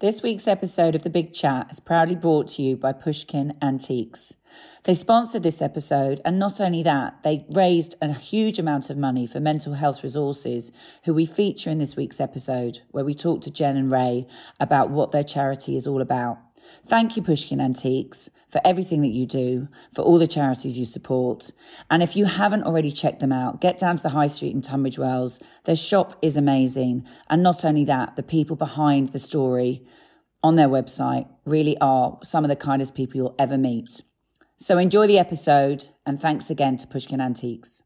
This week's episode of The Big Chat is proudly brought to you by Pushkin Antiques. They sponsored this episode, and not only that, they raised a huge amount of money for mental health resources, who we feature in this week's episode, where we talk to Jen and Ray about what their charity is all about. Thank you, Pushkin Antiques, for everything that you do, for all the charities you support. And if you haven't already checked them out, get down to the High Street in Tunbridge Wells. Their shop is amazing. And not only that, the people behind the story on their website really are some of the kindest people you'll ever meet. So enjoy the episode, and thanks again to Pushkin Antiques.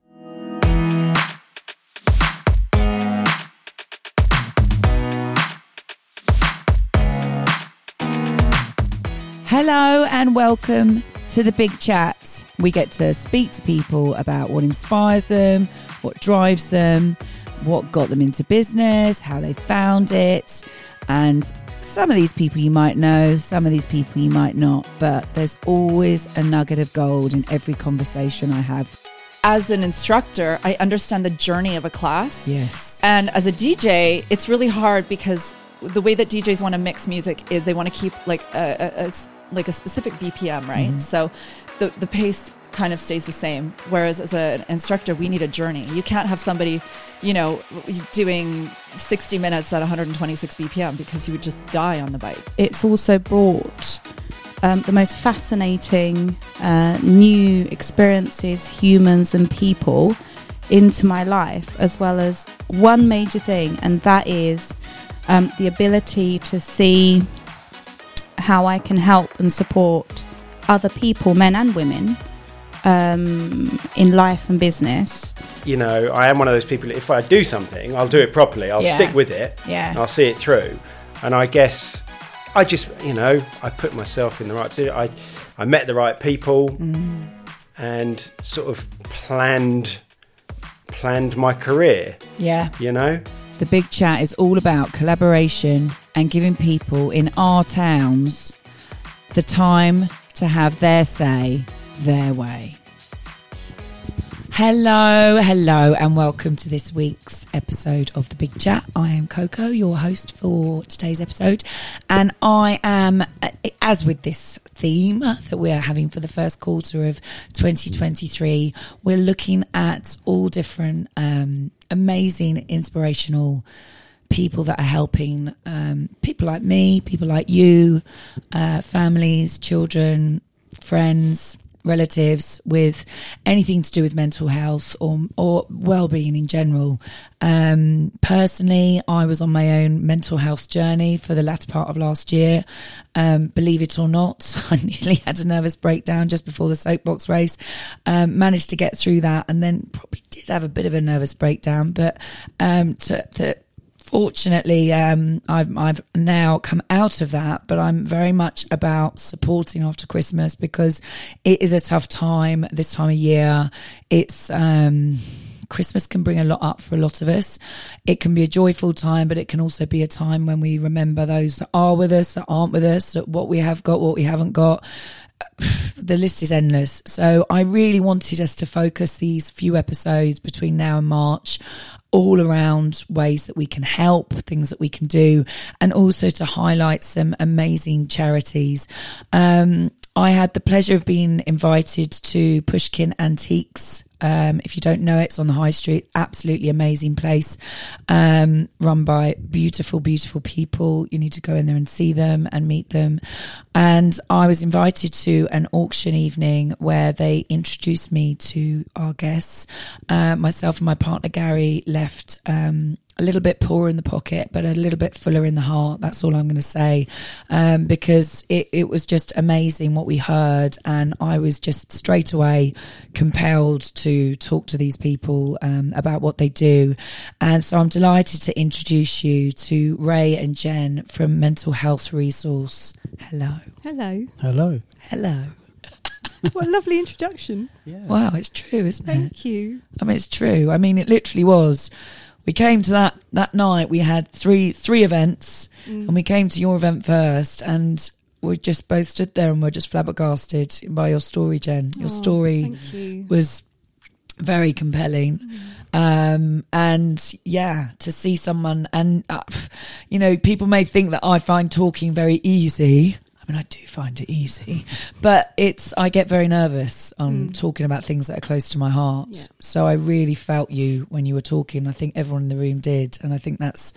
Hello and welcome to the big chat. We get to speak to people about what inspires them, what drives them, what got them into business, how they found it, and some of these people you might know, some of these people you might not, but there's always a nugget of gold in every conversation I have. As an instructor, I understand the journey of a class. Yes. And as a DJ, it's really hard because the way that DJs want to mix music is they want to keep like a, a- a like a specific BPM, right? Mm-hmm. So the the pace kind of stays the same. Whereas as an instructor, we need a journey. You can't have somebody, you know, doing 60 minutes at 126 BPM because you would just die on the bike. it's also brought um, the most fascinating uh, new experiences, humans, and people into my life, as well as one major thing, and that is um, the ability to see how I can help and support other people, men and women, um, in life and business. you know, I am one of those people. If I do something, I'll do it properly. I'll Yeah. stick with it. Yeah. I'll see it through. And I guess I just, you know, I put myself in the right position. I, I met the right people, Mm. and sort of planned, planned my career. Yeah. You know, The big chat is all about collaboration and giving people in our towns the time to have their say their way. Hello, hello, and welcome to this week's episode of The Big Chat. I am Coco, your host for today's episode, and I am, as with this theme that we are having for the first quarter of 2023, we're looking at all different um, amazing, inspirational people that are helping um, people like me, people like you, uh, families, children, friends, relatives with anything to do with mental health or or well-being in general. Um, personally, I was on my own mental health journey for the latter part of last year. Um, believe it or not, I nearly had a nervous breakdown just before the soapbox race. Um, managed to get through that, and then probably did have a bit of a nervous breakdown, but um, to, to fortunately, um, I've I've now come out of that, but I'm very much about supporting after Christmas because it is a tough time this time of year. It's um, Christmas can bring a lot up for a lot of us. It can be a joyful time, but it can also be a time when we remember those that are with us, that aren't with us, that what we have got, what we haven't got the list is endless. So I really wanted us to focus these few episodes between now and March all around ways that we can help, things that we can do, and also to highlight some amazing charities. Um, I had the pleasure of being invited to Pushkin Antiques. Um, if you don't know it, it's on the high street. Absolutely amazing place, um, run by beautiful, beautiful people. You need to go in there and see them and meet them. And I was invited to an auction evening where they introduced me to our guests. Uh, myself and my partner Gary left um, a little bit poorer in the pocket, but a little bit fuller in the heart. That's all I'm going to say, um, because it, it was just amazing what we heard, and I was just straight away compelled to talk to these people um, about what they do. And so I'm delighted to introduce you to Ray and Jen from Mental Health Resource. Hello. Hello. hello. Hello. What a lovely introduction. Yeah. Wow, it's true, isn't it? Thank you. I mean, it's true. I mean, it literally was. We came to that that night. We had three three events, Mm. and we came to your event first, and we just both stood there and we're just flabbergasted by your story, Jen. Your Oh, story you. was very compelling. Um, and yeah, to see someone and, uh, you know, people may think that I find talking very easy. I mean, I do find it easy, but it's, I get very nervous um, Mm. talking about things that are close to my heart. Yeah. So I really felt you when you were talking. I think everyone in the room did. And I think that's,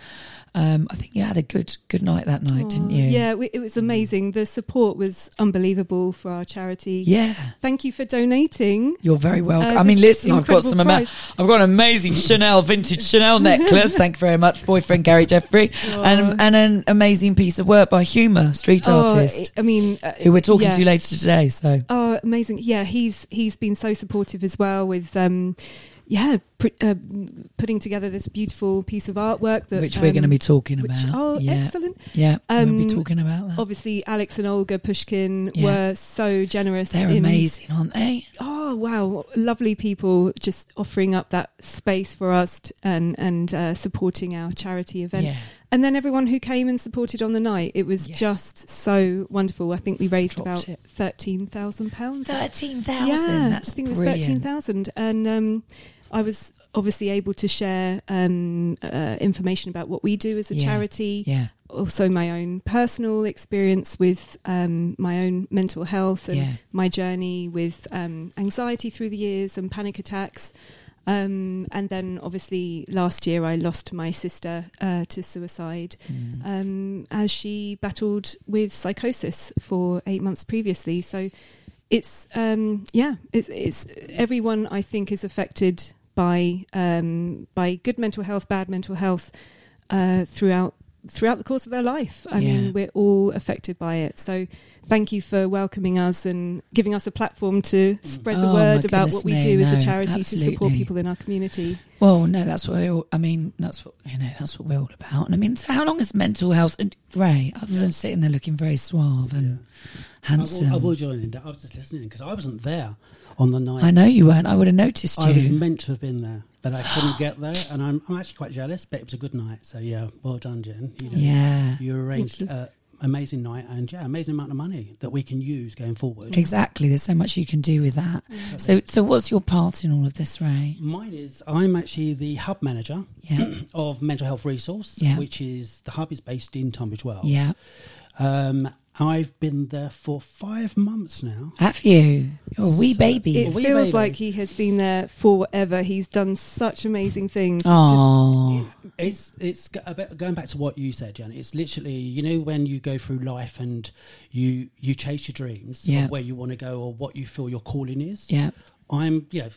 um, I think you had a good, good night that night, didn't you? Yeah, we, it was amazing. The support was unbelievable for our charity. Yeah. Thank you for donating. You're very welcome. Uh, I mean, listen, I've got some ama- I've got an amazing Chanel vintage Chanel necklace. Thank you very much, boyfriend Gary Jeffrey, and and an amazing piece of work by Humour, street Oh, artist, I mean, uh, who we're talking yeah. to later today. So Oh, amazing! Yeah, he's he's been so supportive as well with, um, yeah, pr- uh, putting together this beautiful piece of artwork that which we're going to um, be talking which- about. oh, yeah, excellent! yeah, we'll be Um, talking about that. Obviously, Alex and Olga Pushkin Yeah. were so generous. They're in, amazing, aren't they? Oh wow, lovely people just offering up that space for us t- and and uh, supporting our charity event. Yeah, And then everyone who came and supported on the night, it was Yeah. just so wonderful. I think we raised Dropped about it. thirteen thousand pounds. Thirteen thousand. Yeah. That's I think it was thirteen thousand, and um, I was obviously able to share um, uh, information about what we do as a Yeah. charity. Yeah, Also, my own personal experience with um, my own mental health and yeah, my journey with um, anxiety through the years and panic attacks. Um, and then, obviously, last year I lost my sister uh, to suicide Mm. um, as she battled with psychosis for eight months previously. So it's um, yeah, it's, it's everyone I think is affected by um, by good mental health, bad mental health uh, throughout throughout the course of their life. I Yeah. mean, we're all affected by it. So thank you for welcoming us and giving us a platform to spread the Oh, word about what we me, do as a charity to support people in our community. Well, no, that's what we all, I mean. That's what you know. That's what we're all about. And I mean, so how long has mental health? And Ray, other than sitting there looking very suave and I will, handsome, I will join in. I was just listening because I wasn't there on the night. I know you weren't. I would have noticed you. I was meant to have been there, but I couldn't get there, and I'm, I'm actually quite jealous. But it was a good night, so yeah, well done, Jen. You, know, Yeah, you arranged an amazing night, and yeah, amazing amount of money that we can use going forward. exactly. There's so much you can do with that. So, so what's your part in all of this, Ray? Mine is I'm actually the hub manager Yeah, of Mental Health Resource, Yeah. which is the hub is based in Tunbridge Wells. yeah. Um, I've been there for five months now. Have you? You're a wee So- baby. It wee feels baby. like he has been there forever. He's done such amazing things. It's just- Oh, It's it's go- about- going back to what you said, Jan. It's literally you know when you go through life and you you chase your dreams Yeah. of where you want to go or what you feel your calling is. yeah, I'm you know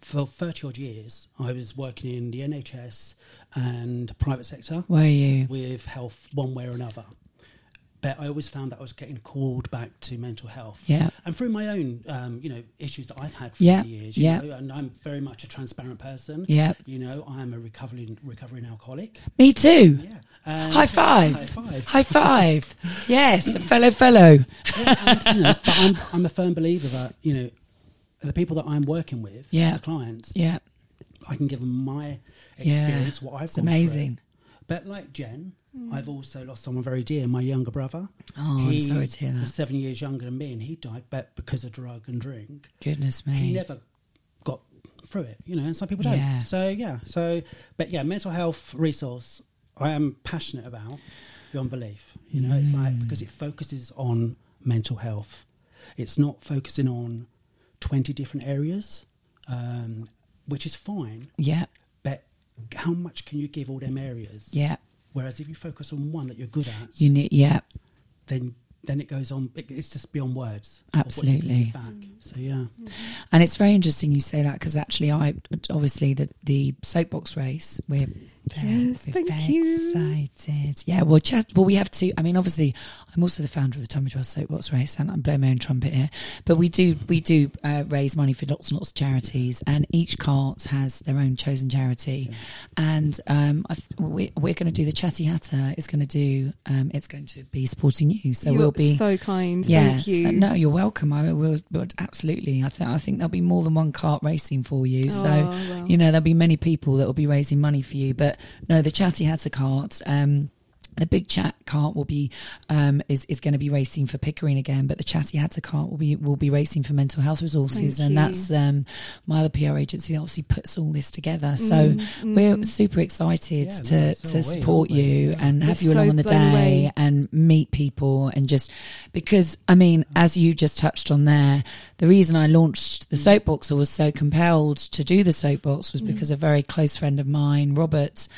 for thirty odd years I was working in the NHS and private sector were you? with health one way or another. But I always found that I was getting called back to mental health. Yeah, And through my own, um, you know, issues that I've had for Yeah, years, yeah. know, and I'm very much a transparent person. yeah. You know, I am a recovering recovering alcoholic. Me too. Yeah. And- High five. High five. High five. yes, fellow fellow. Yeah, and, you know, but I'm, I'm a firm believer that, you know, the people that I'm working with, Yeah. the clients, Yeah, I can give them my Yeah. experience, what I've it's amazing. through. But like Jen, I've also lost someone very dear, my younger brother. Oh, I'm sorry to hear that. was seven years younger than me, and he died but because of drug and drink. Goodness me. He never got through it, you know, and some people don't. Yeah. So yeah, so but yeah, mental health resource I am passionate about beyond belief. You know, it's Mm. like because it focuses on mental health. It's not focusing on twenty different areas, um, which is fine. Yeah, But how much can you give all them areas? yeah. Whereas if you focus on one that you're good at, You need. Yeah, then then it goes on. It, it's just beyond words. of what you can Absolutely. Back. So yeah. and it's very interesting you say that because actually, I obviously the the soapbox race. We're very, Yes, we're thank very you. excited. Yeah, well, chat. Well, we have to. I mean, obviously, I'm also the founder of the Tunbridge Wells Soapbox Race, and I'm blowing my own trumpet here. But we do we do uh, raise money for lots and lots of charities, and each cart has their own chosen charity. And um, I th- we, we're going to do the Chatty Hatter. is going to do. Um, it's going to be supporting you. So You're we'll be. so kind. Yes. Thank you. Uh, No, you're welcome. I will, but absolutely. I think I think there'll be more than one cart racing for you. Oh, so well. you know there'll be many people that will be raising money for you. But no, the Chatty Hatter cart. Um, the big chat cart will be um, is is going to be racing for Pickering again, but the chatty hatter cart will be will be racing for mental health resources, Thank and you. that's um, my other PR agency that obviously puts all this together. So Mm, we're mm. super excited Yeah, to no, to are support aren't you Yeah. and We're have you so along on the day away. and meet people and just because I mean, as you just touched on there, the reason I launched the Mm. soapbox or was so compelled to do the soapbox was Mm. because a very close friend of mine, Robert,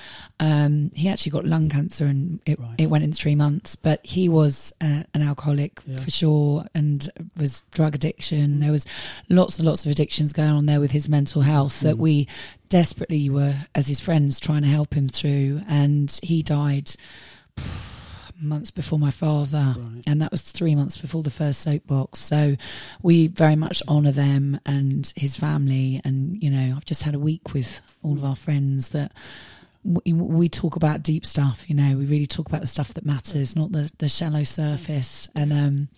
um, he actually got lung cancer and it, Right. it went in three months, but he was uh, an alcoholic Yeah. for sure and was drug addiction. There was lots and lots of addictions going on there with his mental health that Mm. we desperately were, as his friends, trying to help him through. And he died months before my father Right. and that was three months before the first soapbox. So we very much honour them and his family. And you know, I've just had a week with all of our friends that we, we talk about deep stuff. You know, we really talk about the stuff that matters, not the the shallow surface. And um,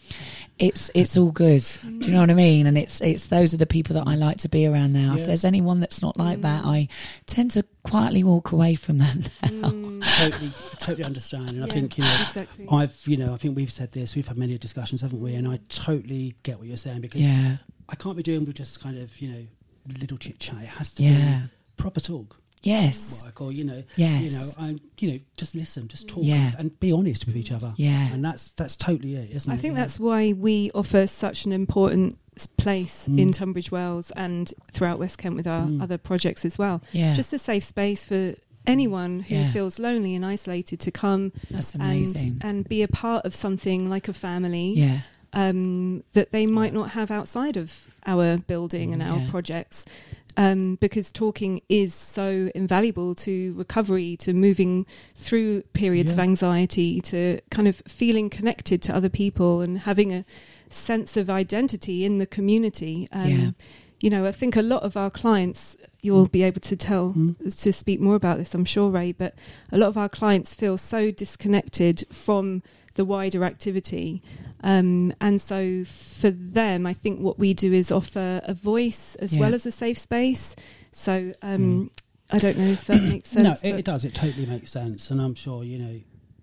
it's it's all good. Do you know what I mean? And it's it's those are the people that I like to be around now. Yeah. If there's anyone that's not like that, I tend to quietly walk away from them. Mm, totally, totally understand. And I think you know, exactly. I've you know, I think we've said this. We've had many discussions, haven't we? And I totally get what you're saying because yeah, I can't be doing with just kind of you know little chit chat. It has to yeah, be proper talk. Yes, Like, or you know, yes, you know, I you know, just listen, just talk, Yeah. and, and be honest with each other. yeah, And that's that's totally it, isn't I it? I think Yeah. that's why we offer such an important place Mm. in Tunbridge Wells and throughout West Kent with our Mm. other projects as well. yeah. Just a safe space for anyone who Yeah. feels lonely and isolated to come That's amazing. and and be a part of something like a family yeah, um, that they might not have outside of our building and our Yeah. projects. Um, because talking is so invaluable to recovery, to moving through periods of anxiety, to kind of feeling connected to other people and having a sense of identity in the community. Um, Yeah. You know, I think a lot of our clients, you'll be able to tell Mm. to speak more about this, I'm sure, Ray, but a lot of our clients feel so disconnected from the wider activity. Um, and so for them, I think what we do is offer a voice as Yeah. well as a safe space. So um, I don't know if that makes sense. no, it, it does. It totally makes sense, and I'm sure you know.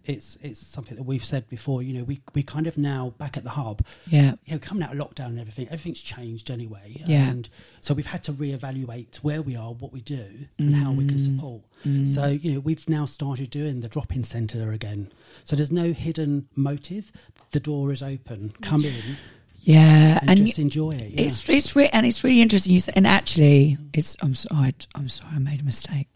It's it's something that we've said before. You know, we we kind of now back at the hub. yeah, You know, coming out of lockdown and everything, everything's changed anyway. Yeah. And so we've had to reevaluate where we are, what we do, and how we can Mm. support. Mm. So you know, we've now started doing the drop-in centre again. So there's no hidden motive. The door is open. Come in yeah, and, and just enjoy it. Yeah. it's it's re- and it's really interesting. You say, and actually, it's I'm sorry, I'm sorry, I made a mistake.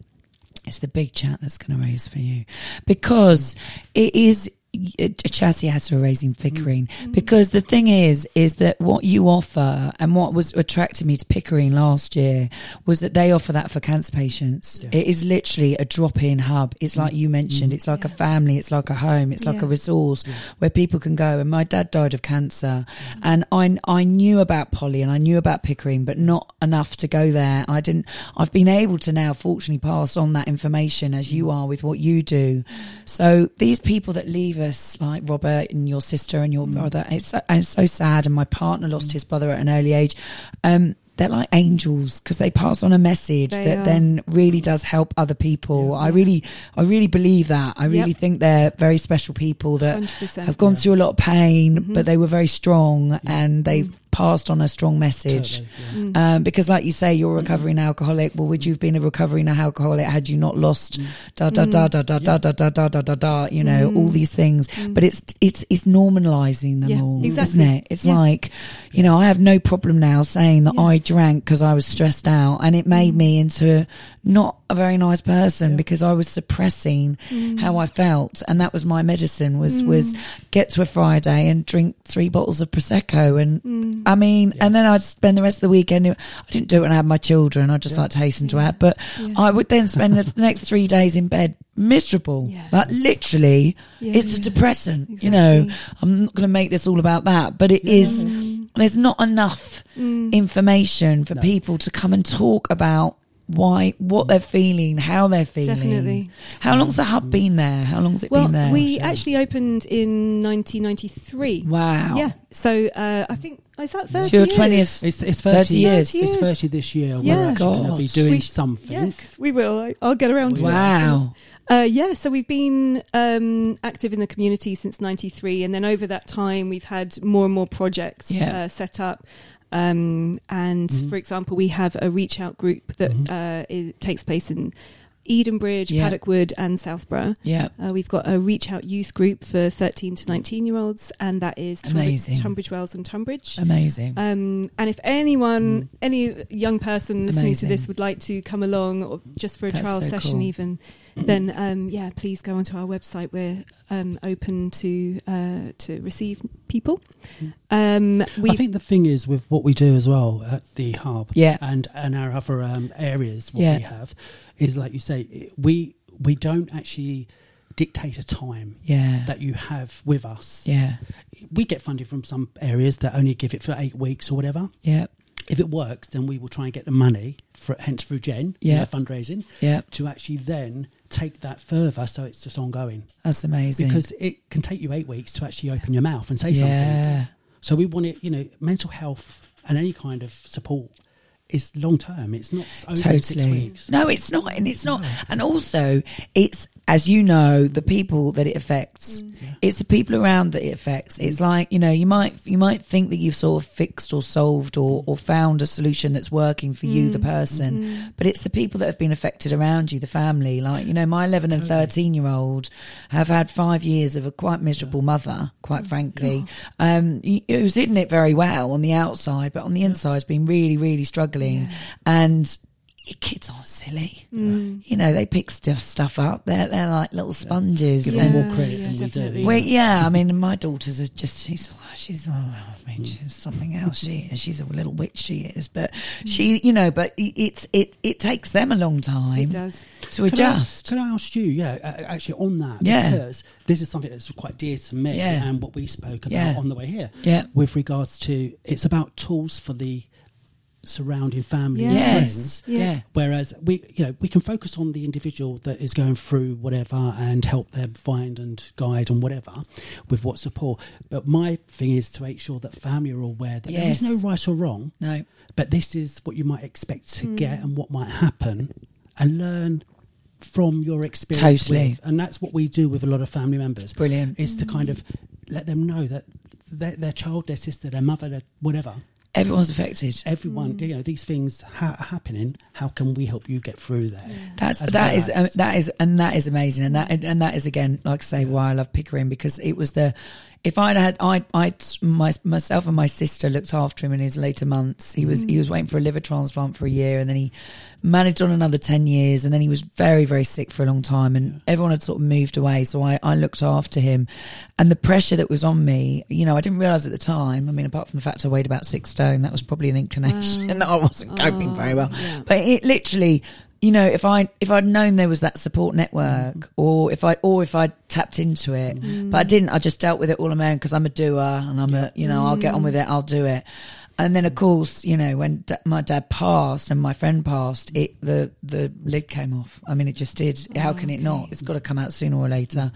It's the big chat that's going to raise for you. Because it is a chassis has to raising mm-hmm. Pickering mm-hmm. because the thing is is that what you offer and what was attracting me to Pickering last year was that they offer that for cancer patients. Yeah. It is literally a drop-in hub. It's like you mm-hmm. mentioned. It's like a family. It's like a home. It's like a resource Yeah. where people can go. And my dad died of cancer, and I I knew about Polly and I knew about Pickering, but not enough to go there. I didn't. I've been able to now, fortunately, pass on that information as you are with what you do. So these people that leave us, like Robert and your sister and your brother, it's so, it's so sad. And my partner lost his brother at an early age. Um, they're like angels because they pass on a message They that are. then really does help other people. I really, I really believe that. I really Yep. think they're very special people that have gone Yeah. through a lot of pain, Mhm. but they were very strong and they've Mm passed on a strong message. Totally, yeah. mm. um, because, like you say, you're a recovering alcoholic. Well, would you have been a recovering alcoholic had you not lost da da da da da da da da da da da You know, mm. all these things. But it's it's it's normalizing them yeah, all, exactly. isn't it? It's like, you know, I have no problem now saying that I drank because I was stressed out, and it made me into not a very nice person Yeah. because I was suppressing Mm. how I felt, and that was my medicine. Was Mm. was get to a Friday and drink three bottles of prosecco, and Mm. I mean, Yeah. and then I'd spend the rest of the weekend. I didn't do it when I had my children. I just Yeah. like to hasten to Yeah. add, but Yeah. I would then spend the next three days in bed miserable. Yeah. Like literally, Yeah, it's a yeah. depressant. You know, I'm not going to make this all about that, but it Yeah. is. Mm. There's not enough Mm. information for No. people to come and talk about why, what they're feeling, how they're feeling. Definitely. How long's the hub been there? How long's it Well, been there? we Sure. actually opened in 1993. wow. Yeah. So uh, I think is that 30 So your years? 20th It's, it's 30 30, years. years. It's 30 this year. Yeah. We're actually going to be doing We something. Yes, we will. I, I'll get around to it. Wow. Uh, yeah, so we've been um, active in the community since '93, and then over that time, we've had more and more projects Yeah. uh, set up. Um, and Mhm. for example, we have a reach out group that Mhm. uh, is, takes place in Edenbridge, Yeah. Paddock Wood, and Southborough. Yeah. Uh, we've got a reach out youth group for 13 to 19 year olds, and that is Tunbridge, Amazing. Tunbridge Wells and Tonbridge. Amazing. Um, and if anyone, any young person listening to this would like to come along, or just for a That's trial so session, cool. even, then um, yeah, please go onto our website. We're um, open to uh, to receive people. Um, we I think the thing is with what we do as well at the hub Yeah. and and our other um, areas what Yeah. we have is like you say we we don't actually dictate a time yeah. that you have with us. yeah. We get funded from some areas that only give it for eight weeks or whatever. Yeah. If it works, then we will try and get the money, for, hence through Jen, you Yeah. know, fundraising, Yeah. to actually then take that further so it's just ongoing. That's amazing. Because it can take you eight weeks to actually open your mouth and say something. yeah. So we want it, you know, mental health and any kind of support is long term. It's not totally weeks. no it's not and it's not and also it's as you know the people that it affects. Mm. Yeah. it's the people around that it affects. It's mm. like you know you might you might think that you've sort of fixed or solved or, or found a solution that's working for you the mm. person. Mm-hmm. But it's the people that have been affected around you the family. Like you know my 11 and 13 year old have had five years of a quite miserable mother quite oh, frankly. um he- he was hitting it very well on the outside but on the inside has been really really struggling. And your kids aren't silly. Mm. You know, they pick stuff stuff up. They're they're like little sponges. Give Yeah. them more credit yeah, than we do. Well, yeah, I mean, my daughters are just, she's, she's, oh, I mean, mm. she's something else. She. She's a little witch, she is. But mm. she, you know, but it's, it, it takes them a long it time does. to Can I- adjust. Can I, ask you, yeah, actually on that? Yeah. Because this is something that's quite dear to me Yeah. and what we spoke about Yeah. on the way here. Yeah. With regards to, it's about tools for the surrounding family and Yeah. friends. Yes. Yeah. Whereas we, you know, we can focus on the individual that is going through whatever and help them find and guide and whatever with what support. But my thing is to make sure that family are aware that there is no right or wrong, No. but this is what you might expect to Mm. get and what might happen, and learn from your experience. Totally. with- and that's what we do with a lot of family members. Brilliant. Is to kind of let them know that their, their child, their sister, their mother, their whatever, Everyone's affected. everyone, you know, these things ha- are happening. How can we help you get through there? That's As that well is uh, as- that is and that is amazing and that and that is again like I say why I love Pickering because it was the if I'd had I I my myself and my sister looked after him in his later months. He was he was waiting for a liver transplant for a year and then he managed on another 10 years and then he was very very sick for a long time and everyone had sort of moved away. So I I looked after him and the pressure that was on me you know I didn't realize at the time I mean apart from the fact I weighed about 6 stone that was probably an inclination that I wasn't coping very oh, well. yeah. but it literally you know if i if i'd known there was that support network or if i or if i'd tapped into it but i didn't i just dealt with it all on my own because i'm a doer and i'm a you know i'll get on with it i'll do it. And then of course you know when da- my dad passed and my friend passed it the the lid came off. I mean it just did. How can it not? It's got to come out sooner or later.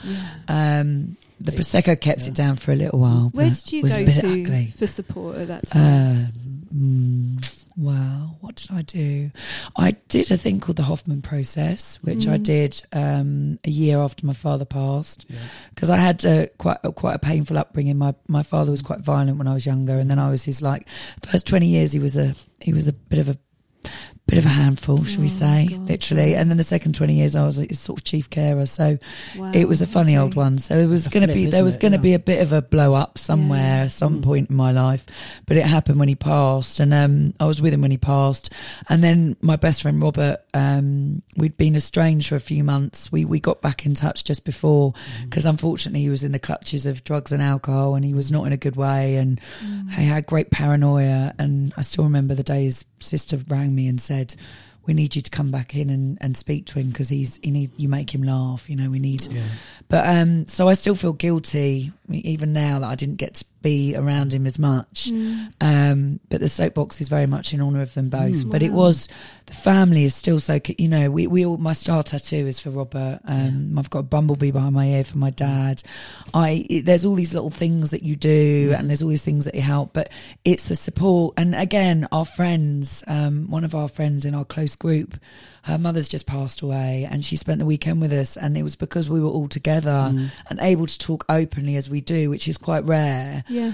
Um the prosecco kept Yeah. it down for a little while Where did you go to ugly. for support at that time? Um, mm, well, what did I do? I did a thing called the Hoffman process, which I Mm. did um, a year after my father passed, Yeah. because I had uh, quite a, quite a painful upbringing. My my father was quite violent when I was younger, and then I was his like first twenty years. He was a he was a bit of a bit of a handful, shall we Oh, say, God. literally. And then the second twenty years, I was his sort of chief carer. So Wow, it was a funny okay. old one. So it was going to be there isn't was going to Yeah. be a bit of a blow up somewhere, Yeah. at some Mm. point in my life. But it happened when he passed, and um, I was with him when he passed. And then my best friend Robert, um, we'd been estranged for a few months. We we got back in touch just before because unfortunately he was in the clutches of drugs and alcohol, and he was not in a good way. And he had great paranoia. And I still remember the day his sister rang me and said. We need you to come back in and, and speak to him because he's he need you make him laugh. You know we need Yeah. but um, so I still feel guilty even now that I didn't get to be around him as much. Mm. Um, but the soapbox is very much in honour of them both. Mm. But it was the family is still so. You know, we we all my star tattoo is for Robert. Um, I've got a bumblebee behind my ear for my dad. I it, there's all these little things that you do, and there's all these things that you help. But it's the support, and again, our friends. Um, one of our friends in our close group. Her mother's just passed away, and she spent the weekend with us. And it was because we were all together Mm. and able to talk openly as we do, which is quite rare Yeah.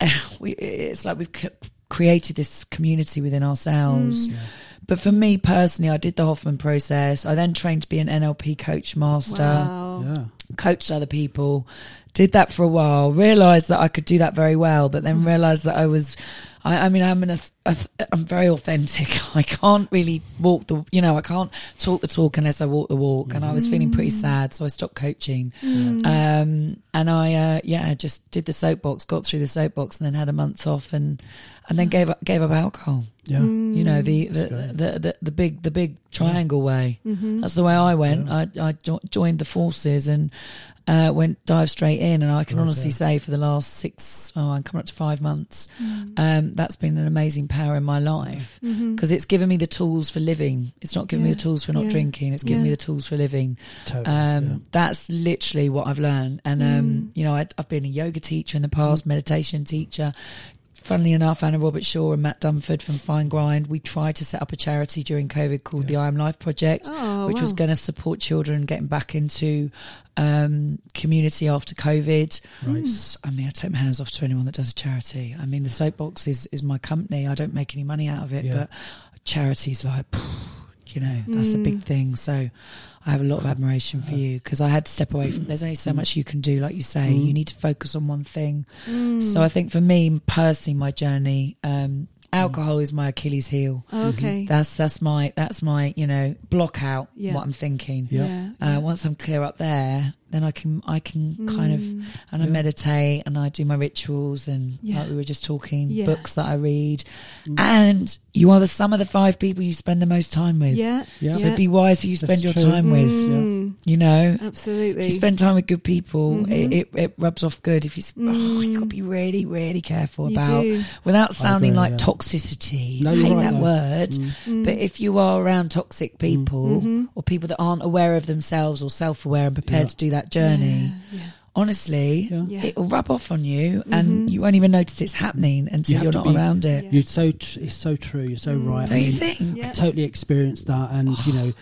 we, it's like we've c- created this community within ourselves. Mm. Yeah. But for me personally, I did the Hoffman process. I then trained to be an NLP coach master, Wow. Yeah. coached other people, did that for a while, realized that I could do that very well, but then realized that I was. I, I mean, I'm in a, a, I'm very authentic. I can't really walk the, you know, I can't talk the talk unless I walk the walk. And I was feeling pretty sad, so I stopped coaching. Mm. Um, and I, uh, yeah, just did the soapbox, got through the soapbox, and then had a month off, and and then gave up gave up alcohol. Yeah. Mm. You know, the That's the, the, the the big the big triangle way. Mhm. That's the way I went. Yeah. I I jo- joined the forces and uh, went dive straight in. And I can Right honestly there. say, for the last six, oh, I'm coming up to five months. Mm. Um, that's been an amazing power in my life because it's given me the tools for living. It's not giving me the tools for not Yeah. drinking. It's given me the tools for living. Totally. Um, yeah. That's literally what I've learned. And, um, Mm. you know, I, I've been a yoga teacher in the past, meditation teacher. Funnily enough, Anna Robert Shaw and Matt Dunford from Fine Grind, we tried to set up a charity during COVID called the I Am Life Project, Oh, which was going to support children getting back into um, community after COVID. Right. S- I mean, I take my hands off to anyone that does a charity. I mean, the soapbox is, is my company. I don't make any money out of it, Yeah. but charities like, you know, that's a big Mm. thing. So I have a lot of admiration for you because I had to step away from. There's only so much you can do, like you say. Mm. You need to focus on one thing. Mm. So I think for me personally, my journey, um, alcohol is my Achilles heel. okay. That's that's my that's my you know block out Yeah. what I'm thinking. Yeah. Uh, once I'm clear up there, then I can I can kind of Mm. and I Yeah. meditate and I do my rituals and Yeah. like we were just talking Yeah. books that I read Mm. and you are the sum of the five people you spend the most time with. Yeah. Yeah. So be wise who you spend That's your true. time with. Mm. You know, Absolutely. if you spend time with good people, Mhm. it, it, it rubs off good. If you, sp- oh, you Mm. got to be really, really careful You about do. without sounding agree, like yeah. toxicity. No, I you're hate right, that though. word. Mm. Mm. But if you are around toxic people Mhm. or people that aren't aware of themselves or self-aware and prepared Yeah. to do that journey, Yeah. honestly, Yeah. Yeah. it will rub off on you, and Mhm. you won't even notice it's happening until you you're not be- around it. Yeah. You're so tr- it's so true. You're so Mm. right. Don't I you mean, think? Yeah. totally experienced that, and you know,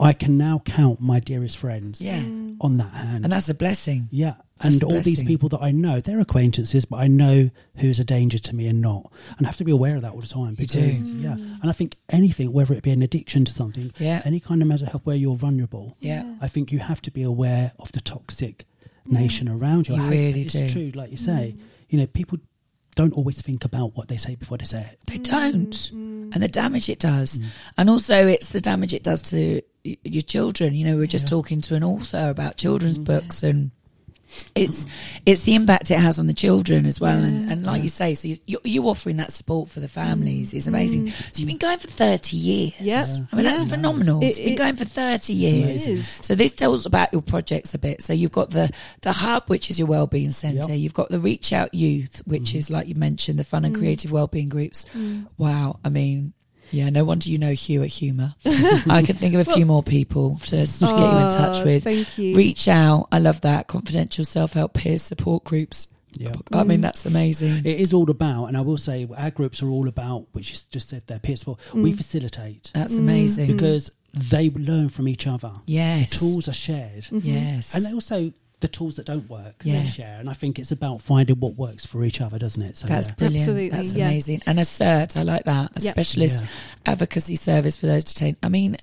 I can now count my dearest friends Yeah. Mm. on that hand. And that's a blessing. yeah, That's and a all these people that I know, they're acquaintances, but I know who's a danger to me and not, and I have to be aware of that all the time. You do. Because yeah, and I think anything, whether it be an addiction to something, Yeah. any kind of mental health where you're vulnerable, Yeah. I think you have to be aware of the toxic nation around you. You I really it's do. true, like you say. You know, people don't always think about what they say before they say it. They don't. Mm. And the damage it does. Mm. And also, it's the damage it does to y- your children. You know, we are just Yeah. talking to an author about children's Mhm. books and. It's it's the impact it has on the children as well, and, Yeah. and like Yeah. you say, so you, you, offering that support for the families is amazing. Mm. So you've been going for thirty years. Yep. I mean that's Yeah. phenomenal. It- It's been it- going for thirty years. So this tells about your projects a bit. So you've got the the hub, which is your wellbeing centre. Yep. You've got the Reach Out Youth, which Mhm. is like you mentioned, the fun and Mm. creative wellbeing groups. Mm. Wow, I mean, yeah, no wonder you know Hugh at Humour. I can think of a few more people to s- get you in touch Oh, with. Thank you. Reach out, I love that. Confidential self help peer support groups. Yeah. I mean, Mm. that's amazing. It is all about, and I will say, our groups are all about, which is just said there, peer support. We Mm. facilitate That's amazing. because they learn from each other. yes. The tools are shared, Mhm. Yes. and they also the tools that don't work Yeah. they share. And I think it's about finding what works for each other, doesn't it? So that's yeah. brilliant. Absolutely, That's yeah. amazing. And a CERT, I like that. A Yep. specialist Yeah. advocacy service for those detained. I mean,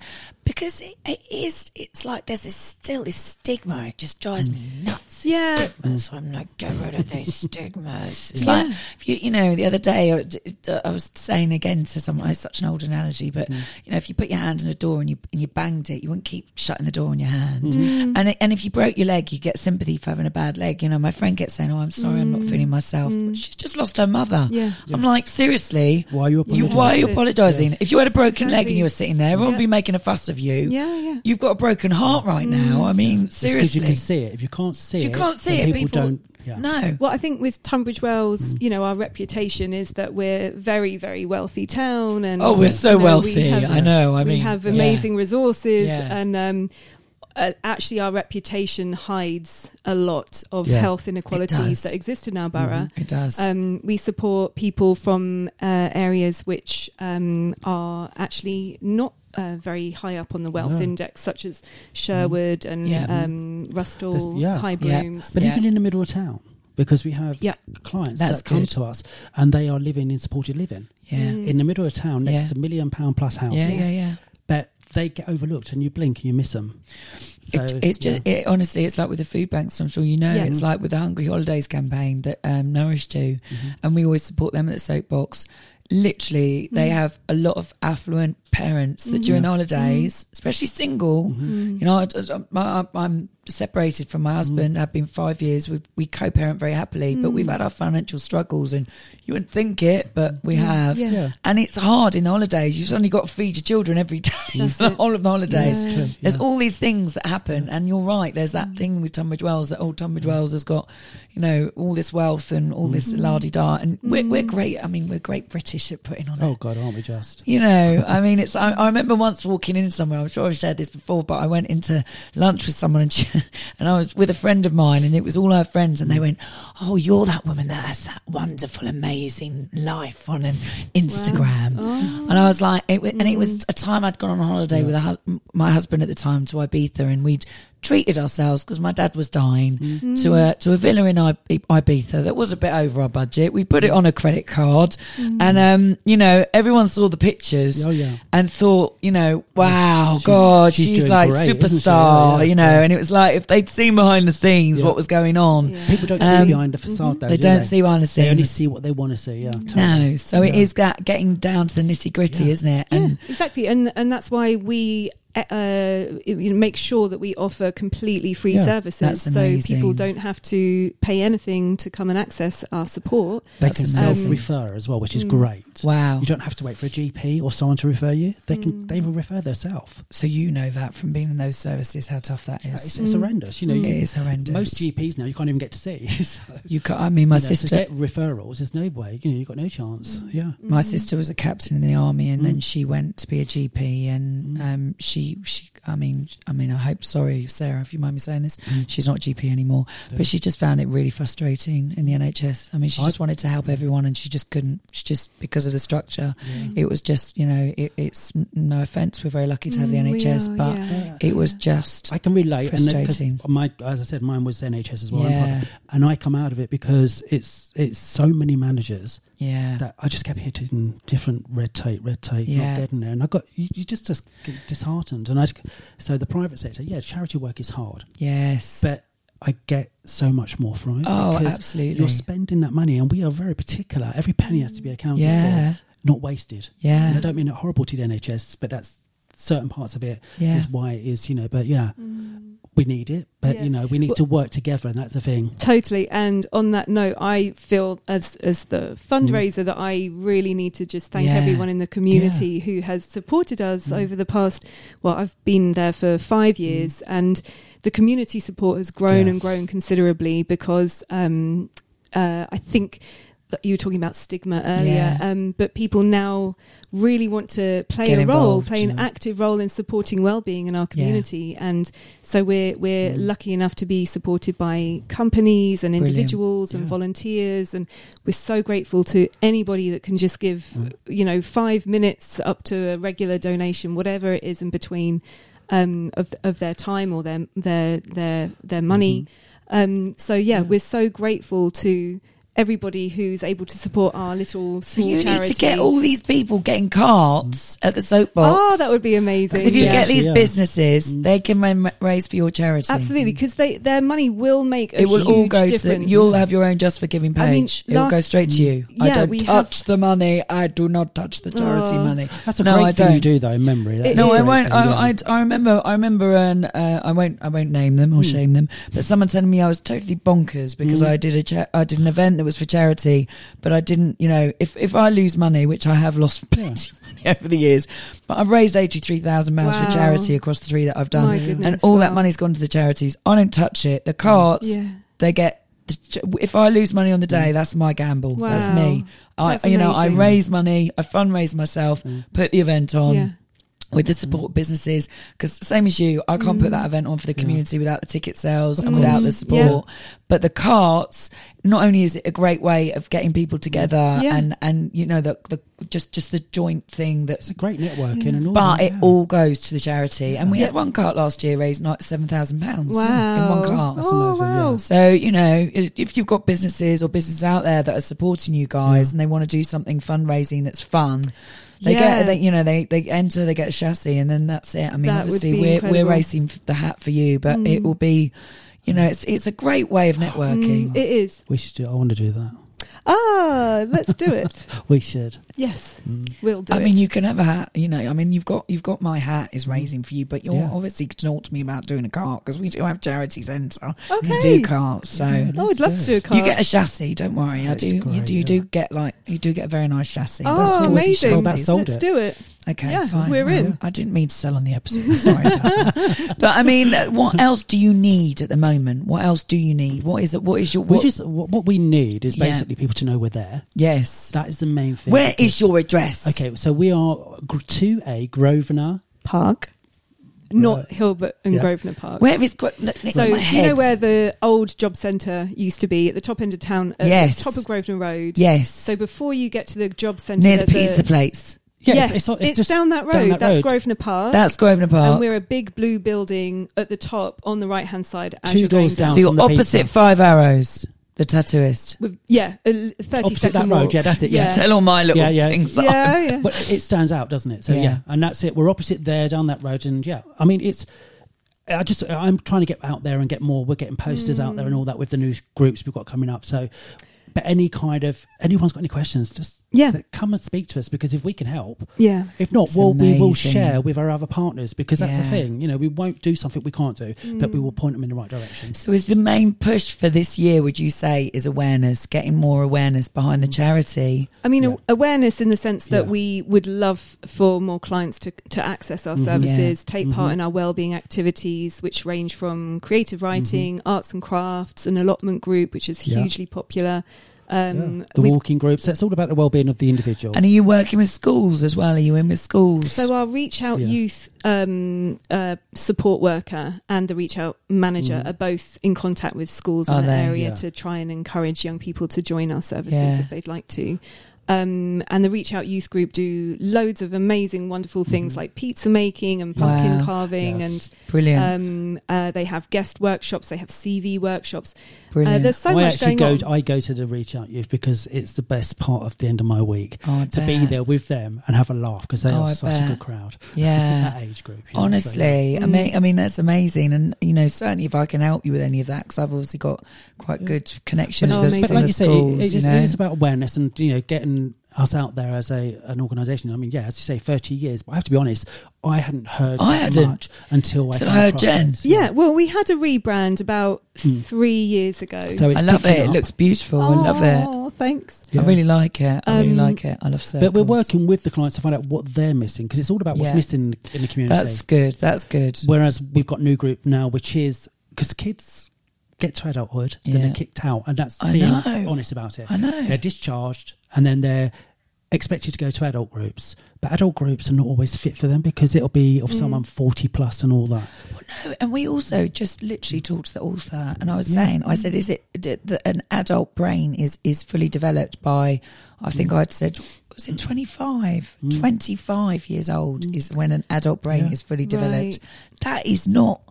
because it, it is, it's like there's this still this stigma. It just drives me nuts. these Yeah. stigmas. I'm like, get rid of these stigmas. It's Yeah. like, if you, you know, the other day I, I was saying again to someone, it's such an old analogy, but Mm. you know, if you put your hand on a door and you and you banged it, you wouldn't keep shutting the door on your hand. Mm. And and if you broke your leg, you get sympathy for having a bad leg. You know, my friend gets saying, "Oh, I'm sorry, I'm not Mm. feeling myself." Mm. She's just lost her mother. Yeah. I'm like, seriously, Why are you you, apologising? why are you Yeah. If you had a broken leg and you were sitting there, everyone would be making a fuss of you. Yeah, yeah. You've got a broken heart right now. I mean, It's 'cause seriously. you can see it. If you can't see If you can't see it, people, people- don't. Yeah. No. Well, I think with Tunbridge Wells, you know, our reputation is that we're very, very wealthy town, and Oh, we're so you know, we wealthy. have- I know. I mean, we mean, have yeah. amazing resources, Yeah. and um, uh, actually, our reputation hides a lot of Yeah. health inequalities that exist in our borough. It does. Um, we support people from uh, areas which um, are actually not uh, very high up on the wealth No. index, such as Sherwood and Yeah. um, Rusthall, There's- yeah. High Yeah. But even in the middle of town, because we have clients That's that come good. to us and they are living in supported living yeah. Mm. in the middle of town next to million pound plus houses. Yeah, yeah, yeah. But they get overlooked and you blink and you miss them. So, it, it's just yeah. it, honestly, it's like with the food banks. I'm sure you know. Yeah. It's like with the Hungry Holidays campaign that um, Nourish do, Mhm. and we always support them at the Soapbox. Literally, they Mm. have a lot of affluent parents that Mhm. during the holidays, especially single, Mhm. Mm. you know, I, I, I'm separated from my husband. I've been five years. We we co-parent very happily, but Mm. we've had our financial struggles, and you wouldn't think it, but we Mm. have. Yeah. Yeah. And it's hard in the holidays. You've suddenly got to feed your children every day That's for the it. whole of the holidays. Yeah. True, There's all these things that happen, and you're right. There's that Mm. thing with Tunbridge Wells that oh, Tunbridge Wells has got, you know, all this wealth and all this Mm. la di da, and we're, we're Mm. great. I mean, we're great British at putting on Oh it. God, aren't we just? You know, I mean, it's. I, I remember once walking in somewhere. I'm sure I've shared this before, but I went into lunch with someone, and she, and I was with a friend of mine, and it was all her friends, and they went, "Oh, you're that woman that has that wonderful, amazing life on an Instagram." Oh. And I was like, it, and it was Mm. a time I'd gone on holiday with a my husband at the time to Ibiza, and we'd treated ourselves because my dad was dying Mm. to a to a villa in Ibiza that was a bit over our budget. We put it on a credit card, Mm. and um, you know, everyone saw the pictures Oh yeah. and thought, you know, wow, she's- God, she's she's, like great, superstar, Yeah, you know. yeah. And it was like if they'd seen behind the scenes what was going on. People don't Um, see behind the facade. Though, they do don't they? see behind the scenes. They only see what they want to see. Yeah. No, so it is that getting down to the nitty gritty, isn't it? Yeah, exactly, and and that's why we uh, you know, make sure that we offer completely free Yeah, services, so people don't have to pay anything to come and access our support. They That's can amazing. self-refer as well, which is Mm. great. wow. You don't have to wait for a GP or someone to refer you. They can. Mm. They will refer themselves. So you know that from being in those services, how tough that is. Yeah, is. it's, it's Mm. horrendous. You know, Mm. It horrendous. most GPs now you can't even get to see. so, you got. I mean, my you know, sister. to get referrals. There's no way. You know, you've got no chance. Mm. Yeah. my Mm. sister was a captain in the army, and Mm. then she went to be a GP, and Mm. um, she she. I mean, I mean, I hope. Sorry, Sarah, if you mind me saying this, Mm. she's not GP anymore, Yeah. but she just found it really frustrating in the NHS. I mean, she I- just wanted to help everyone, and she just couldn't. She just because of the structure, Yeah. it was just you know, it, it's no offense, we're very lucky to have the Mm, we NHS, are, but yeah. Yeah. it was just I can relate. And Frustrating. my, as I said, mine was NHS as well, and, yeah, and I come out of it because it's it's so many managers yeah. that I just kept hitting different red tape, red tape, Yeah. not getting there, and I got you, you just just get disheartened. And I so the private sector, yeah, charity work is hard, Yes. but I get so much more from it. oh, because absolutely. You're spending that money, and we are very particular. Every penny has to be accounted yeah. for, not wasted. Yeah. And I don't mean it horrible to the NHS, but that's certain parts of it is Yeah. why it is, you know. But yeah, Mm. We need it, but Yeah. you know, we need Well- to work together, and that's the thing. Totally. And on that note, I feel as as the fundraiser that I really need to just thank Yeah. everyone in the community who has supported us Mm. over the past. Well, I've been there for five years, and the community support has grown Yeah. and grown considerably because um, uh, I think. You were talking about stigma earlier, Yeah. um, but people now really want to play Get a role, play an yeah. active role in supporting well-being in our community, and so we're we're Mm. lucky enough to be supported by companies and Brilliant. individuals and Yeah. volunteers, and we're so grateful to anybody that can just give Mm. you know five minutes up to a regular donation, whatever it is in between, um, of of their time or their their their their money. Um, so yeah, Yeah. we're so grateful to everybody who's able to support our little So you charity. need to get all these people getting carts at the soapbox. Oh, that would be amazing! if you yeah. get these Yeah. businesses, Mm. they can ra- raise for your charity. Absolutely, because they their money will make a It will huge all go to difference. the, you'll have your own Just for Giving page. I mean, it will go straight to you. I don't we touch the money. I do not touch the charity Oh. money. That's a No, great I thing you don't. do, though. In memory, That's No, I won't. I. I, I remember. I remember. An, uh, I won't. I won't name them or Mm. shame them. But someone telling me I was totally bonkers because Mm. I did a cha- I did an event that was for charity, but I didn't. You know, if if I lose money, which I have lost plenty of money over the years, but I've raised eighty three thousand pounds Wow. for charity across the three that I've done, My goodness, and all that money's gone to the charities. I don't touch it. The carts Yeah. they get if I lose money on the day, mm. that's my gamble. That's me. I, That's you know, I raise money, I fundraise myself, mm. put the event on. Yeah. With the support mm-hmm. businesses, because same as you, I can't put that mm-hmm. event on for the community without the ticket sales and without the support. But the carts, not only is it a great way of getting people together Yeah. and and you know the the just just the joint thing that It's a great networking and all but that, it all goes to the charity. And we Yeah. had one cart last year raised like seven thousand pounds Wow. in one cart. That's oh, amazing, wow. yeah. So you know, if you've got businesses or businesses out there that are supporting you guys and they want to do something fundraising that's fun, they Yeah. get they you know they they enter, they get a chassis, and then that's it. I mean, That obviously we're incredible. we're racing the hat for you, but it Mm. will be, you know, it's it's a great way of networking. Mm, it is. We should do. I want to do that. Ah, let's do it. We should. Yes, Mm. we'll do I it. mean, you can have a hat. You know, I mean, you've got you've got my hat is raising for you, but you're Yeah. obviously going to talk to me about doing a cart because we do have charity centre. Okay. We do carts, so Yeah, Oh, I'd love do to do a it. car. you get a chassis. Don't worry, I That's do. you do. Yeah. do get like you do get a very nice chassis. Oh, That's amazing! Well, that's chassis. sold Let's it. do it. Okay, Yeah, fine. we're in. I didn't mean to sell on the episode. Sorry about that. But I mean, what else do you need at the moment? What else do you need? What is it? What is your? We What, just what, what we need is Yeah. basically people to know we're there. yes. That is the main thing. Where is because- your address? Okay, so we are two A Grosvenor. Park, not Right. Hilbert and Yeah. Grosvenor Park. Where is? Gro- look, look so, at do my you head. know where the old job centre used to be at the top end of town? At Yes. the top of Grosvenor Road. Yes. So before you get to the job centre, near the there's pizza a, place. Yeah, yes, it's, it's, it's, just down that road. down that That's road. Grosvenor Park. That's Grosvenor Park. and we're a big blue building at the top on the right hand side. As Two you're going doors down. so you're from the opposite pizza. Five Arrows, the tattooist. With, yeah, a thirty opposite second that road. walk. Yeah, that's it. Yeah. Yeah. Tell all my little Yeah, yeah. things. Yeah, yeah. But it stands out, doesn't it? So Yeah. yeah. and that's it. We're opposite there, down that road, and yeah, I mean it's. I just I'm trying to get out there and get more. We're getting posters out there mm. and all that with the new groups we've got coming up. So, but any kind of anyone's got any questions, just Yeah. come and speak to us because if we can help, Yeah. if not, It's we'll, we will share with our other partners because that's Yeah. the thing. You know, we won't do something we can't do, but we will point them in the right direction. So is the main push for this year, would you say, is awareness, getting more awareness behind the charity? I mean, Yeah. a- awareness in the sense that Yeah. we would love for more clients to, to access our Mhm. services, take part Mhm. in our wellbeing activities, which range from creative writing, arts and crafts, an allotment group, which is Yeah. hugely popular. Um, Yeah. The we've- walking groups. That's all about the well-being of the individual. And are you working with schools as well? Are you in with schools? So our reach out Yeah. youth um, uh, support worker and the reach out manager Mm. are both in contact with schools Are in the they? area Yeah. to try and encourage young people to join our services Yeah. if they'd like to. Um, and the Reach Out Youth Group do loads of amazing, wonderful things Mhm. like pizza making and pumpkin Wow. carving, Yeah. and Brilliant. um, uh, they have guest workshops, they have CV workshops. Uh, there's so I much actually going go. on. I go to the reach out youth because it's the best part of the end of my week Oh, I to be there with them and have a laugh because they Oh, are I such bet. a good crowd. Yeah. that age group. you know, so, Honestly, I Mm. mean, I mean that's amazing, and you know, certainly if I can help you with any of that, because I've obviously got quite good connections with amazing. some but like of you the say, it, it, you know? it is about awareness and you know getting us out there as a an organisation. I mean, yeah, as you say, thirty years. But I have to be honest, I hadn't heard I that hadn't. much until I Till came I heard across Jen. it. Yeah, well, we had a rebrand about Mm. three years ago. So it's I love picking it. It looks beautiful. I love it. Oh, thanks. Yeah. I really like it. I really Um, like it. I love circles. But we're working with the clients to find out what they're missing because it's all about what's Yeah. missing in the community. That's good. That's good. Whereas we've got new group now, which is because kids get to adulthood, and then they're kicked out, and that's I being know. honest about it. I know. They're discharged, and then they're expected to go to adult groups, but adult groups are not always fit for them because it'll be of Mm. someone forty plus and all that. Well, no, and we also just literally talked to the author, and I was Yeah. saying, I said, is it that an adult brain is is fully developed by? I think I'd said. Was it 25? Mm. 25 years old Mm. is when an adult brain Yeah. is fully Right. developed. That is not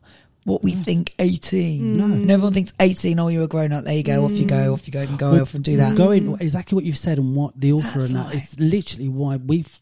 what we mm. think 18. Mm. No. And everyone thinks 18, oh, you're a grown up. There you go. Off you go. Mm. Off you go. You can go Well, off and do that. Going exactly what you've said and what the author That's and that right. is literally why we've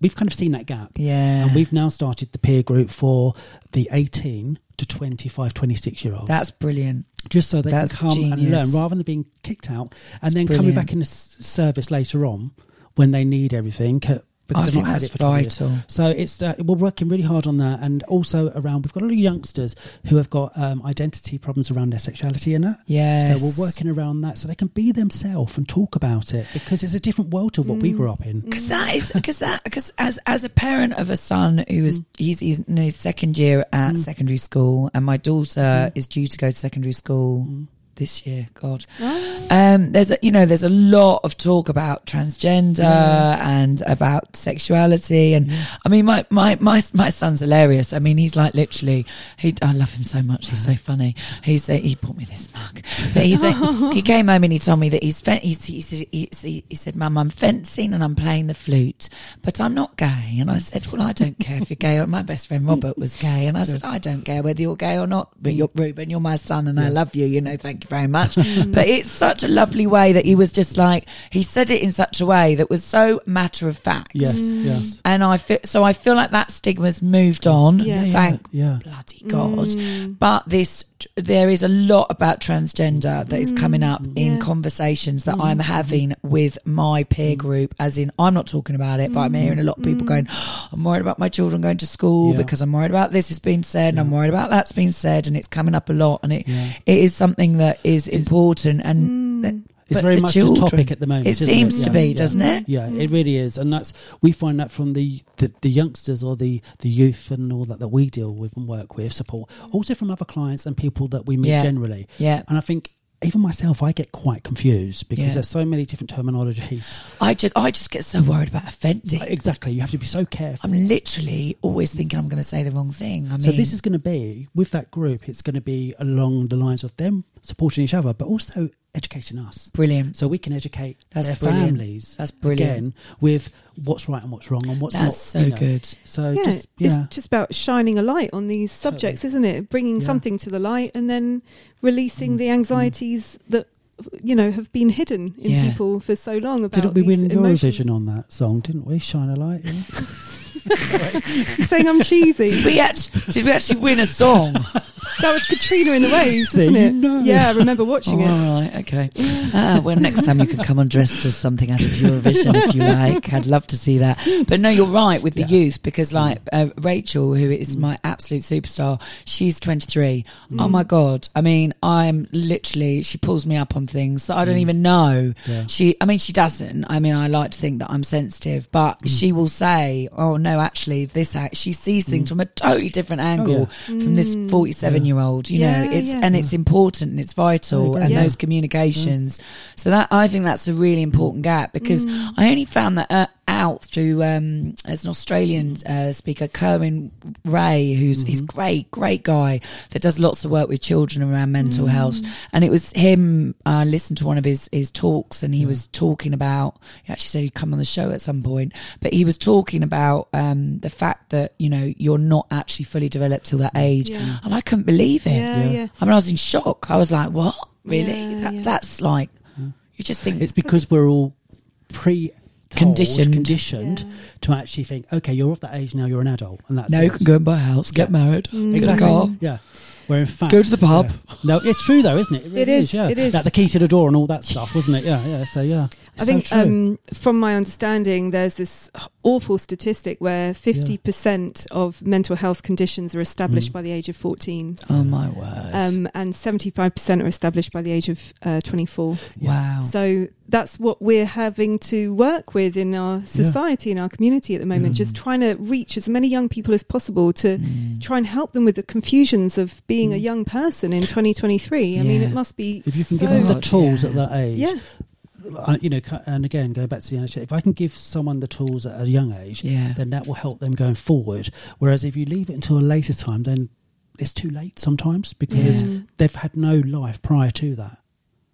we've kind of seen that gap. Yeah. And we've now started the peer group for the 18 to 25, 26 year olds. That's brilliant. just so they that's can come and learn rather than being kicked out and That's then coming back in the s- service later on when they need everything c- because I they've think not had that's it for 20 years. vital. So it's uh, we're working really hard on that, and also around we've got a lot of youngsters who have got um, identity problems around their sexuality and that. Yes. So we're working around that so they can be themselves and talk about it because it's a different world to what we grew up in. because that is because that because as as a parent of a son who is he's he's in his second year at Mm. secondary school and my daughter Mm. is due to go to secondary school Mm. This year. God, Ah. um, there's a, you know there's a lot of talk about transgender and about sexuality, and I mean my my my my son's hilarious. I mean he's like literally he I love him so much. He's so funny. He's uh, he bought me this mug. But he's uh, he came home and he told me that he's fen- he's, he's, he's, he, he said, "Mum, I'm fencing and I'm playing the flute, but I'm not gay." And I said, "Well, I don't care if you're gay." Or my best friend Robert was gay, and I said, "I don't care whether you're gay or not, but you're Ruben, you're my son, and I love you. You know, thank you very much." but it's such a lovely way that he was just like he said it in such a way that was so matter of fact. Yes, yes. And I feel so. I feel like that stigma's moved on. Yeah. Thank yeah. bloody god. Mm. But this, there is a lot about transgender that is coming up mm. in Yeah. conversations that mm. I'm having with my peer group. As in, I'm not talking about it, but I'm hearing a lot of people going, oh, "I'm worried about my children going to school Yeah. because I'm worried about this has been said, and I'm worried about that's been said, and it's coming up a lot, and it it is something that is important and. Mm. that- It's very much children- a topic at the moment. It isn't seems to Yeah, be, yeah. doesn't it? Yeah, it really is, and that's we find that from the, the the youngsters or the the youth and all that that we deal with and work with, support, also from other clients and people that we meet Yeah. generally. Yeah. And I think even myself, I get quite confused because Yeah. there's so many different terminologies. I just, I just get so worried about offending. Exactly, you have to be so careful. I'm literally always thinking I'm going to say the wrong thing. I mean, so this is going to be with that group. It's going to be along the lines of them supporting each other, but also educating us, brilliant. so we can educate That's their brilliant. families. That's brilliant. Again, with what's right and what's wrong and what's That's not. so you know. good. So yeah, just yeah, it's just about shining a light on these subjects, isn't it? Bringing Yeah. something to the light and then releasing Mm, the anxieties that you know have been hidden in Yeah. people for so long. About Didn't we these win emotions. Eurovision on that song? Didn't we? Shine a light. Yeah. Saying I'm cheesy. Did we actually, did we actually win a song? that was Katrina and the Waves, There isn't it? know. Yeah, I remember watching Oh, it. all right, okay. Ah, well, next time you can come on dressed as something out of Eurovision if you like. I'd love to see that. But no, you're right with the Yeah. youth because, like uh, Rachel, who is my absolute superstar, she's 23. Oh my god! I mean, I'm literally she pulls me up on things that I don't even know. Yeah. She, I mean, she doesn't. I mean, I like to think that I'm sensitive, but she will say, "Oh no, actually, this." Act, she sees things mm. from a totally different oh, angle from this mm. 47 year old. You Yeah, know, it's yeah. and it's important and it's vital, oh, and Yeah. those communications. So that I think that's a really important gap because mm. I only found that uh, out through um, as an Australian uh, speaker, Kerwin Rae, who's he's mm-hmm. great, great guy that does lots of work with children around mental health. And it was him. I listened to one of his his talks, and he was talking about. He actually said he'd come on the show at some point, but he was talking about uh, um, the fact that you know you're not actually fully developed till that age, Yeah. and I couldn't believe it. Yeah, Yeah. yeah. I mean, I was in shock. I was like, "What? Really? Yeah, that, yeah. That's like you just think It's because we're all pre Conditioned. conditioned Yeah. to actually think, okay, you're of that age now, you're an adult, and that's now it. you can go and buy a house, get Yeah. married, Mm. get exactly. a car, Yeah. Where in fact, go to the pub. yeah. No, it's true though, isn't it? It, really It is, Yeah. it is. Like the key to the door and all that stuff, wasn't it? Yeah. Yeah. So yeah. I So think, true. um, from my understanding, there's this awful statistic where 50% of mental health conditions are established Mm. by the age of 14, Oh my word! um, and 75% are established by the age of uh, 24. wow. So that's what we're having to work with in our society, in our community at the moment, Yeah. just trying to reach as many young people as possible to Mm. try and help them with the confusions of being a Mm. young person in 2023. I mean, it must be if you can so give them the tools yeah. at that age, yeah, you know, and again, going back to the NHS, if I can give someone the tools at a young age, Yeah. then that will help them going forward. Whereas if you leave it until a later time, then it's too late sometimes because Yeah. they've had no life prior to that.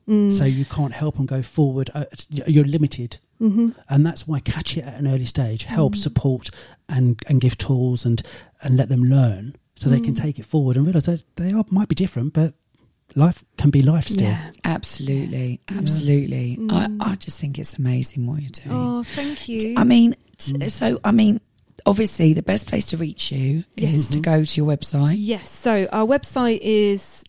Mm. So you can't help them go forward. Uh, You're limited. Mhm. And that's why catch it at an early stage, help Mm. support and, and give tools and, and let them learn so they can Mm. take it forward and realise that they are, might be different, but life can be life still. Yeah. Absolutely, absolutely. Mm. I, I just think it's amazing what you're doing. Oh, thank you. I mean, t- Mm. so I mean, obviously, the best place to reach you Yes. is to go to your website. Yes. So our website is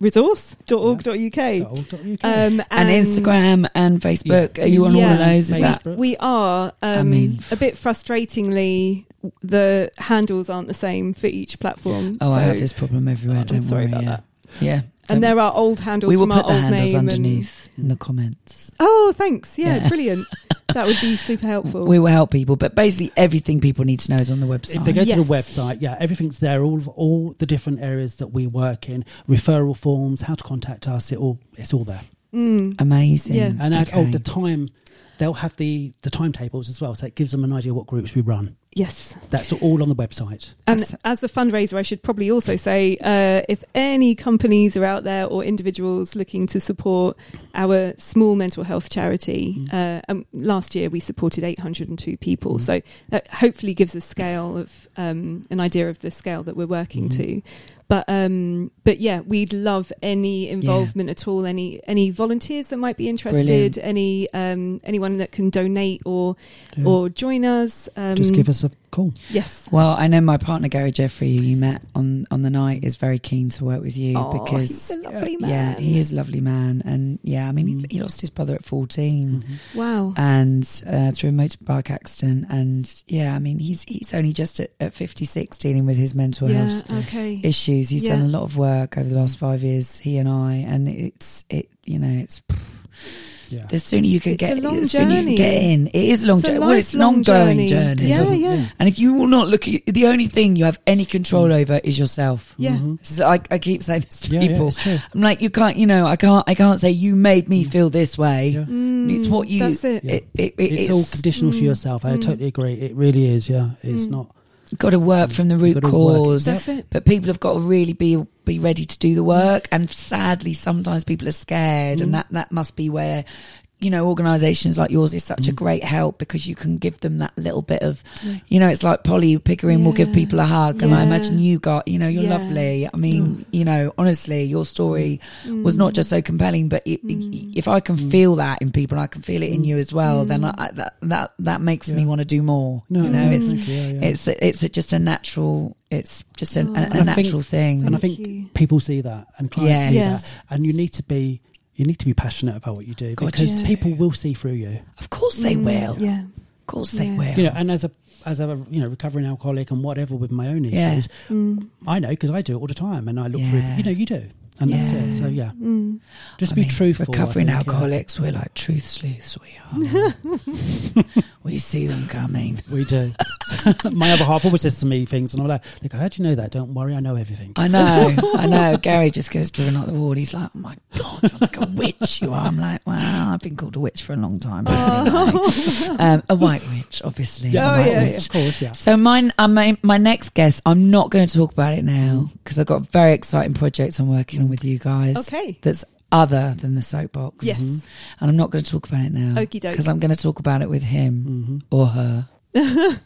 www.mentalhealthresource.org.uk. .org.uk. Um, And, Instagram and Facebook. Yeah. Are you on all of those? Is that We are. Um, mean- a bit frustratingly, the handles aren't the same for each platform. Oh, I have this problem everywhere. I'm Don't sorry worry. about yeah. that. Yeah. And there are old handles we will from put our the handles name and- underneath in the comments. Oh, thanks. Yeah, Yeah. brilliant. that would be super helpful. we will help people. But basically, everything people need to know is on the website. If they go to the website, yeah, everything's there. All of, all the different areas that we work in, referral forms, how to contact us. It all it's all there. Mm. Amazing. Yeah. And at, oh, the time they'll have the the timetables as well, so it gives them an idea what groups we run. Yes. That's all on the website. And That's- as the fundraiser, I should probably also say uh, if any companies are out there or individuals looking to support our small mental health charity, Mm. uh, um, last year we supported 802 people. Mm. So that hopefully gives a scale of um, an idea of the scale that we're working Mhm. to. But um, but yeah, we'd love any involvement at all. Any any volunteers that might be interested. Brilliant. Any um, anyone that can donate or Yeah. or join us. Um, Just give us a call. yes. Well, I know my partner Gary Jeffrey, who you met on on the night, is very keen to work with you Oh, because he's a lovely uh, yeah, he is a lovely man, and yeah, I mean, he, Mm. he lost his brother at fourteen. Mhm. Wow. And uh, through a motorbike accident, and yeah, I mean he's he's only just at, at fifty six dealing with his mental yeah. health Okay. issues. He's Yeah. done a lot of work over the last five years, he and I, and it's it you know it's Yeah. the sooner you can It's a get long the sooner you can get in. It is a long journey. Well, it's an lifelong ongoing journey. journey. Yeah, yeah. And if you will not look at the only thing you have any control Mm. over is yourself. Yeah. Mhm. This is- I, I keep saying this to Yeah, yeah, people. it's true. I'm like, you can't, you know, I can't, I can't say you made me Mm. feel this way. Yeah. Mm, It's what you. That's it. It, it, it- It's, all conditional to mm, yourself. I mm. totally agree. It really is. Yeah, it's Mm. not. Got to work from the root Gotta work it. cause. That's it. But people have got to really be be ready to do the work, and sadly, sometimes people are scared, Mm. and that that must be where. You know, organisations like yours is such a Mm. great help because you can give them that little bit of, Yeah. you know, it's like Polly Pickering will give people a hug, and I imagine you got, you know, you're Yeah. lovely. I mean, you know, honestly, your story was not just so compelling, but it, Mm. if I can Mm. feel that in people, and I can feel it in Mm. you as well, then Mm. I, that that that makes me want to do more. No, you know, it's yeah, yeah. it's it's just a natural. It's just an, Oh. a, a I think- natural thing. and I think you. people see that and clients see Yes. that, and you need to be you need to be passionate about what you do God, because you people will see through you. Of course they Mm, will. Yeah. Of course they will. You know, and as a as a you know recovering alcoholic and whatever with my own issues, Yeah. Mm. I know because I do it all the time, and I look Yeah. through. You know, you do, and that's Yeah. it. So yeah, Mm. just I be mean, truthful. Recovering think, yeah. alcoholics, we're like truth sleuths. We are. we see them coming. We do. my other half always says to me things, and I'm like, "Look, how do you know that? Don't worry, I know everything." I know, I know. Gary just goes driven up the wall. He's like, "Oh my god, you're like a witch, you are." I'm like, "Wow, I've been called a witch for a long time." But um, a white witch, obviously. Yeah, a Oh, yeah, witch. of course, yeah. So mine, uh, my my next guest, I'm not going to talk about it now because I've got very exciting projects I'm working on with you guys. Okay. That's other than the soapbox. Yes. and I'm not going to talk about it now. Because I'm going to talk about it with him hmm or her.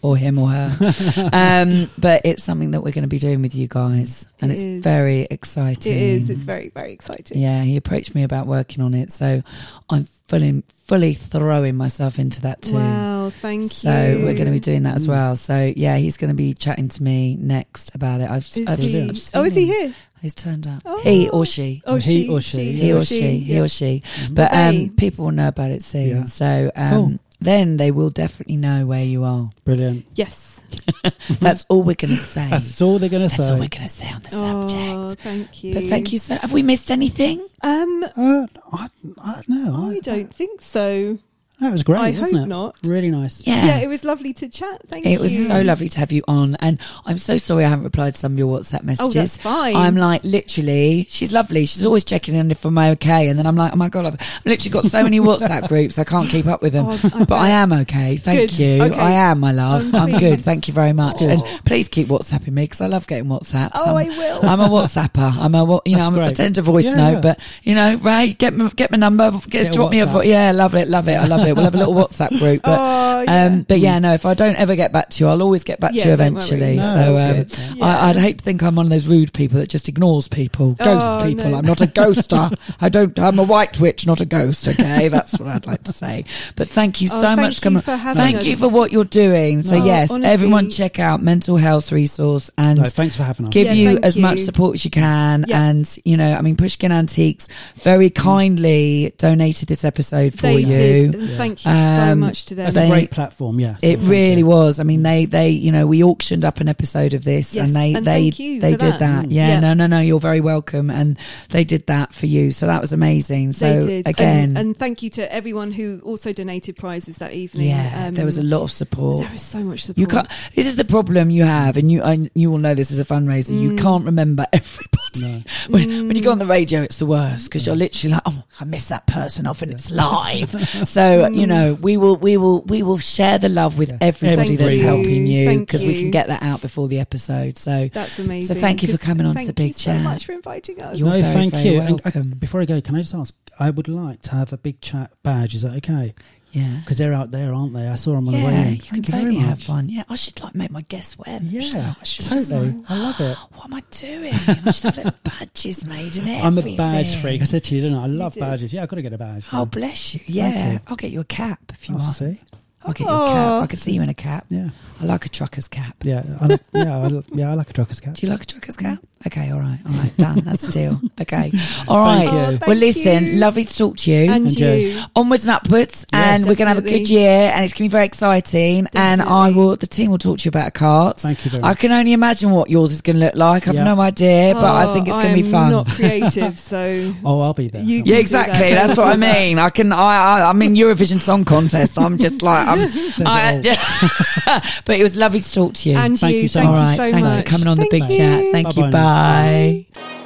Or him or her. um, but it's something that we're going to be doing with you guys, and It it's is. very exciting. It is. It's very, very exciting. Yeah, he approached me about working on it, so I'm fully fully throwing myself into that too. Wow. Thank So you. So we're going to be doing that as well. So yeah, he's going to be chatting to me next about it. I've, Is I've, he? I've seen Oh, is he him. here? He's turned up. Oh. He or she. Oh, He she, or she. He or she. He or she. But um, people will know about it soon. Yeah. So um, Cool. Then they will definitely know where you are. Brilliant. Yes. That's all we're going to say. That's all they're going to say. That's all we're going to say on the Oh, subject. thank you. But thank you so. Have we missed anything? Um, Uh, I, I no, I don't think so. That was great, I wasn't hope it? not. Really nice. Yeah. Yeah. it was lovely to chat. Thank you. It was so lovely to have you on, and I'm so sorry I haven't replied to some of your WhatsApp Oh, messages. that's fine. I'm like literally, she's lovely. She's always checking in if I'm okay, and then I'm like, oh my god, I've literally got so many WhatsApp groups, I can't keep up with them. Oh, I but I bet. am okay, thank Good. you. Okay. I am, my love. I'm I'm, good. pleased. Thank you very much, Cool. and please keep WhatsApping me because I love getting WhatsApps. Oh, I'm, I will. I'm a WhatsApper. I'm a wa- you know That's I'm a, I great. tend to voice Yeah, note, yeah. but you know, Ray, get my get my number, get, Get a drop me a WhatsApp. yeah, love it, love it, I love it. We'll have a little WhatsApp group, but. oh, yeah. Um, but yeah, no. If I don't ever get back to you, I'll always get back Yeah, to you eventually. No, so um. I, Yeah. I'd hate to think I'm one of those rude people that just ignores people, ghosts Oh, people. no. I'm not a ghoster. I don't. I'm a white witch, not a ghost. Okay, that's what I'd like to say. But thank you Oh, so thank much. you Come for having Thank us. you for what you're doing. So No, yes, honestly- everyone check out mental health resource and. No, thanks for having us. Give Yeah, you thank as much support as you can, Yeah. and you know, I mean, Pushkin Antiques very kindly donated this episode for They you. did. Yeah. Yeah. Thank you so Um, much to them. That's They- a great platform. Yeah, so It really you. was. I mean, they, they, you know, we auctioned up an episode of this, Yes, and they, and they, thank you they did that. that. Mm. Yeah, Yeah. no, no, no. You're very welcome, and they did that for you. So that was amazing. So they did. again, and, and thank you to everyone who also donated prizes that evening. yeah, Um, there was a lot of support. There was so much support. You can't. This is the problem you have, and you I, you will know this as a fundraiser. You Mm. can't remember everybody. No. When, when you go on the radio, it's the worst because you're literally like, oh, I miss that person off, and it's live. so you know, we will, we will, we will share the love with Yeah. everybody Thank that's you. helping you because we can get that out before the episode. So That's amazing. So thank you for coming on to the big you so chat. much for inviting us. You're no, very, thank very you. And I- welcome. before I go, can I just ask? I would like to have a big chat badge. Is that okay? Yeah. Because they're out there, aren't they? I saw them on the way Yeah, in. you can Thank you very totally have fun. Yeah, I should like make my guests wear them. Yeah, I? Should totally. like, I love it. what am I doing? I should have little badges made I'm a badge freak. I said to you, didn't I? I love badges. Yeah, I've got to get a badge. Oh, bless you. Yeah, you. I'll get you a cap if you I'll want. see. I'll get you a cap. I can oh. see you in a cap. Yeah, I like a trucker's cap. yeah, I like, yeah, I, li- yeah. I like a trucker's cap. Do you like a trucker's cap? Okay, all right, all right, done. That's a deal. Okay, all right. Thank you. Oh, well, listen, you. lovely to talk to you. And Enjoy. you. Onwards and upwards, and we're going to have a good Definitely. year, and it's going to be very exciting. And I will, the team will talk to you about a cart. Thank you very I much. can only imagine what yours is going to look like. I've Yeah. no idea, but I Oh, think it's going to be oh, fun. not creative, so Oh, I'll be there. You- yeah, can do exactly. that. That's what I mean. I can. I. I I'm in Eurovision Song Contest. I'm just like. I'm. Um, Says it yeah. but it was lovely to talk to you. and Thank you. you so Thank all you so thanks much. for coming on the big you. chat. Thank you. Bye-bye now. Bye.